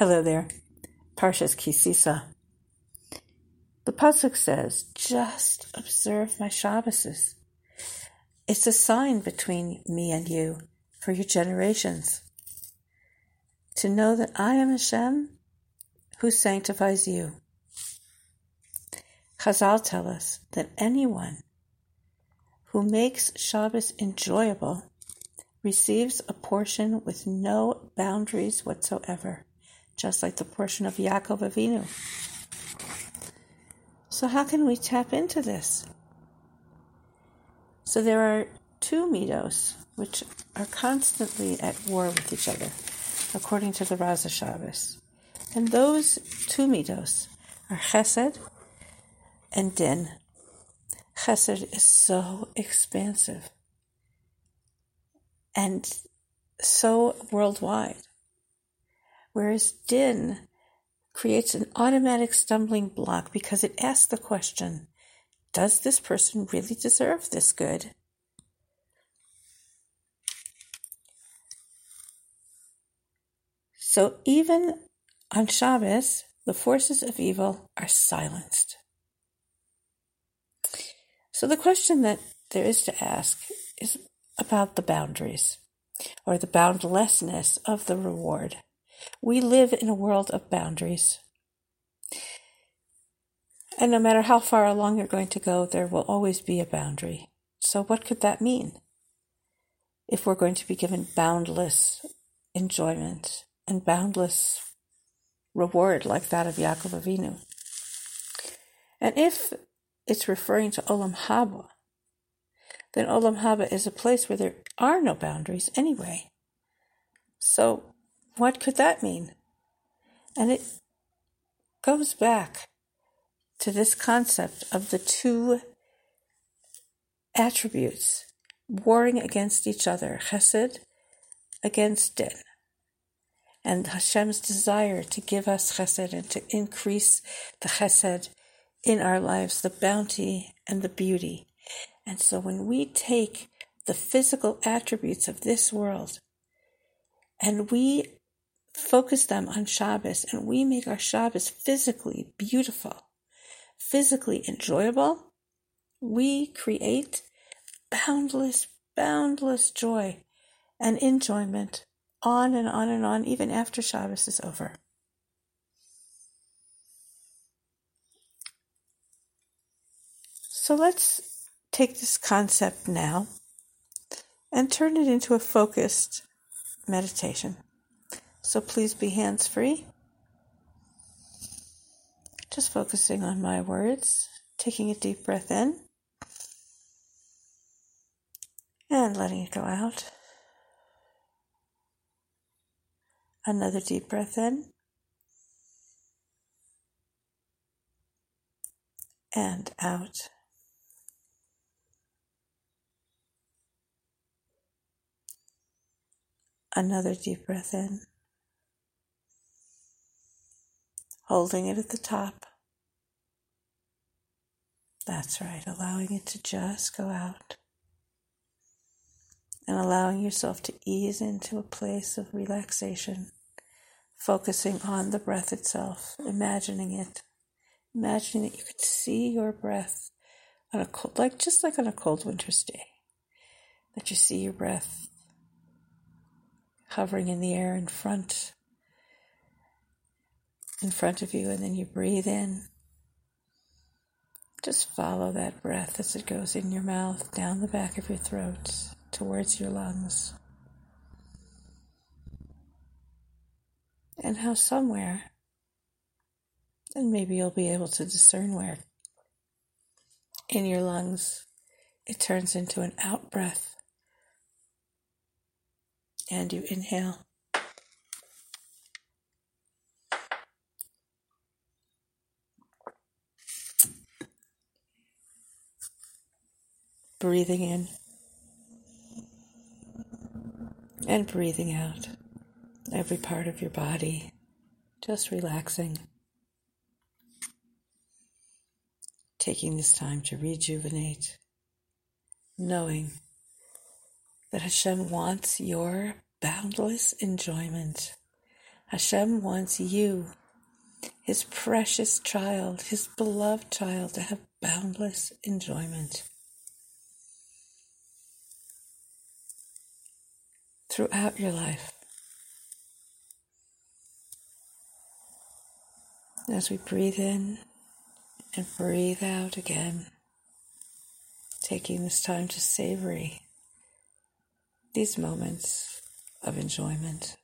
Hello there. Parshas Kisisa. The pasuk says, "Just observe my Shabbases. It's a sign between me and you for your generations. To know that I am Hashem, who sanctifies you." Chazal tell us that anyone who makes Shabbos enjoyable receives a portion with no boundaries whatsoever just like the portion of Yaakov Avinu. So, how can we tap into this? So, there are two midos which are constantly at war with each other, according to the Raza Shabbos. And those two midos are chesed and din. Chesed is so expansive and so worldwide whereas din creates an automatic stumbling block because it asks the question Does this person really deserve this good? So even on Shabbos, the forces of evil are silenced. So the question that there is to ask is about the boundaries or the boundlessness of the reward. We live in a world of boundaries. And no matter how far along you're going to go, there will always be a boundary. So, what could that mean? If we're going to be given boundless enjoyment and boundless reward like that of Yaakov Avinu. And if it's referring to Olam Haba, then Olam Haba is a place where there are no boundaries anyway. So what could that mean? And it goes back to this concept of the two attributes warring against each other, chesed against din. And Hashem's desire to give us chesed and to increase the chesed in our lives, the bounty and the beauty. And so when we take the physical attributes of this world and we focus them on Shabbos and we make our Shabbos physically beautiful, physically enjoyable, we create boundless, boundless joy and enjoyment on and on and on, even after Shabbos is over. So let's take this concept now and turn it into a focused meditation. So please be hands free. Just focusing on my words, taking a deep breath in and letting it go out. Another deep breath in and out. Another deep breath in holding it at the top. That's right, allowing it to just go out. And allowing yourself to ease into a place of relaxation, focusing on the breath itself, imagining it, imagining that you could see your breath on a cold, like just like on a cold winter's day, that you see your breath hovering in the air in front in front of you, and then you breathe in. Just follow that breath as it goes in your mouth, down the back of your throat, towards your lungs. And how somewhere, and maybe you'll be able to discern where, in your lungs, it turns into an out breath. And you inhale. Breathing in and breathing out every part of your body, just relaxing. Taking this time to rejuvenate, knowing that Hashem wants your boundless enjoyment. Hashem wants you, his precious child, his beloved child, to have boundless enjoyment. Throughout your life. As we breathe in and breathe out again, taking this time to savory these moments of enjoyment.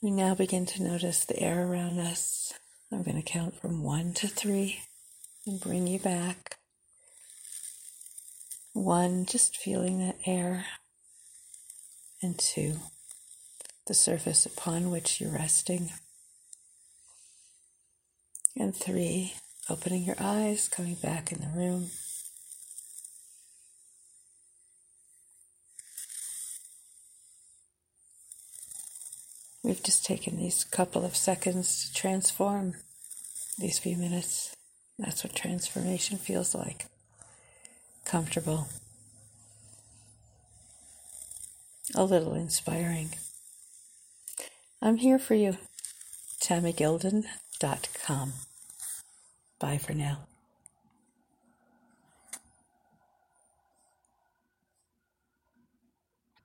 We now begin to notice the air around us. I'm going to count from one to three and bring you back. One, just feeling that air. And two, the surface upon which you're resting. And three, opening your eyes, coming back in the room. We've just taken these couple of seconds to transform these few minutes. That's what transformation feels like comfortable, a little inspiring. I'm here for you. TammyGilden.com. Bye for now.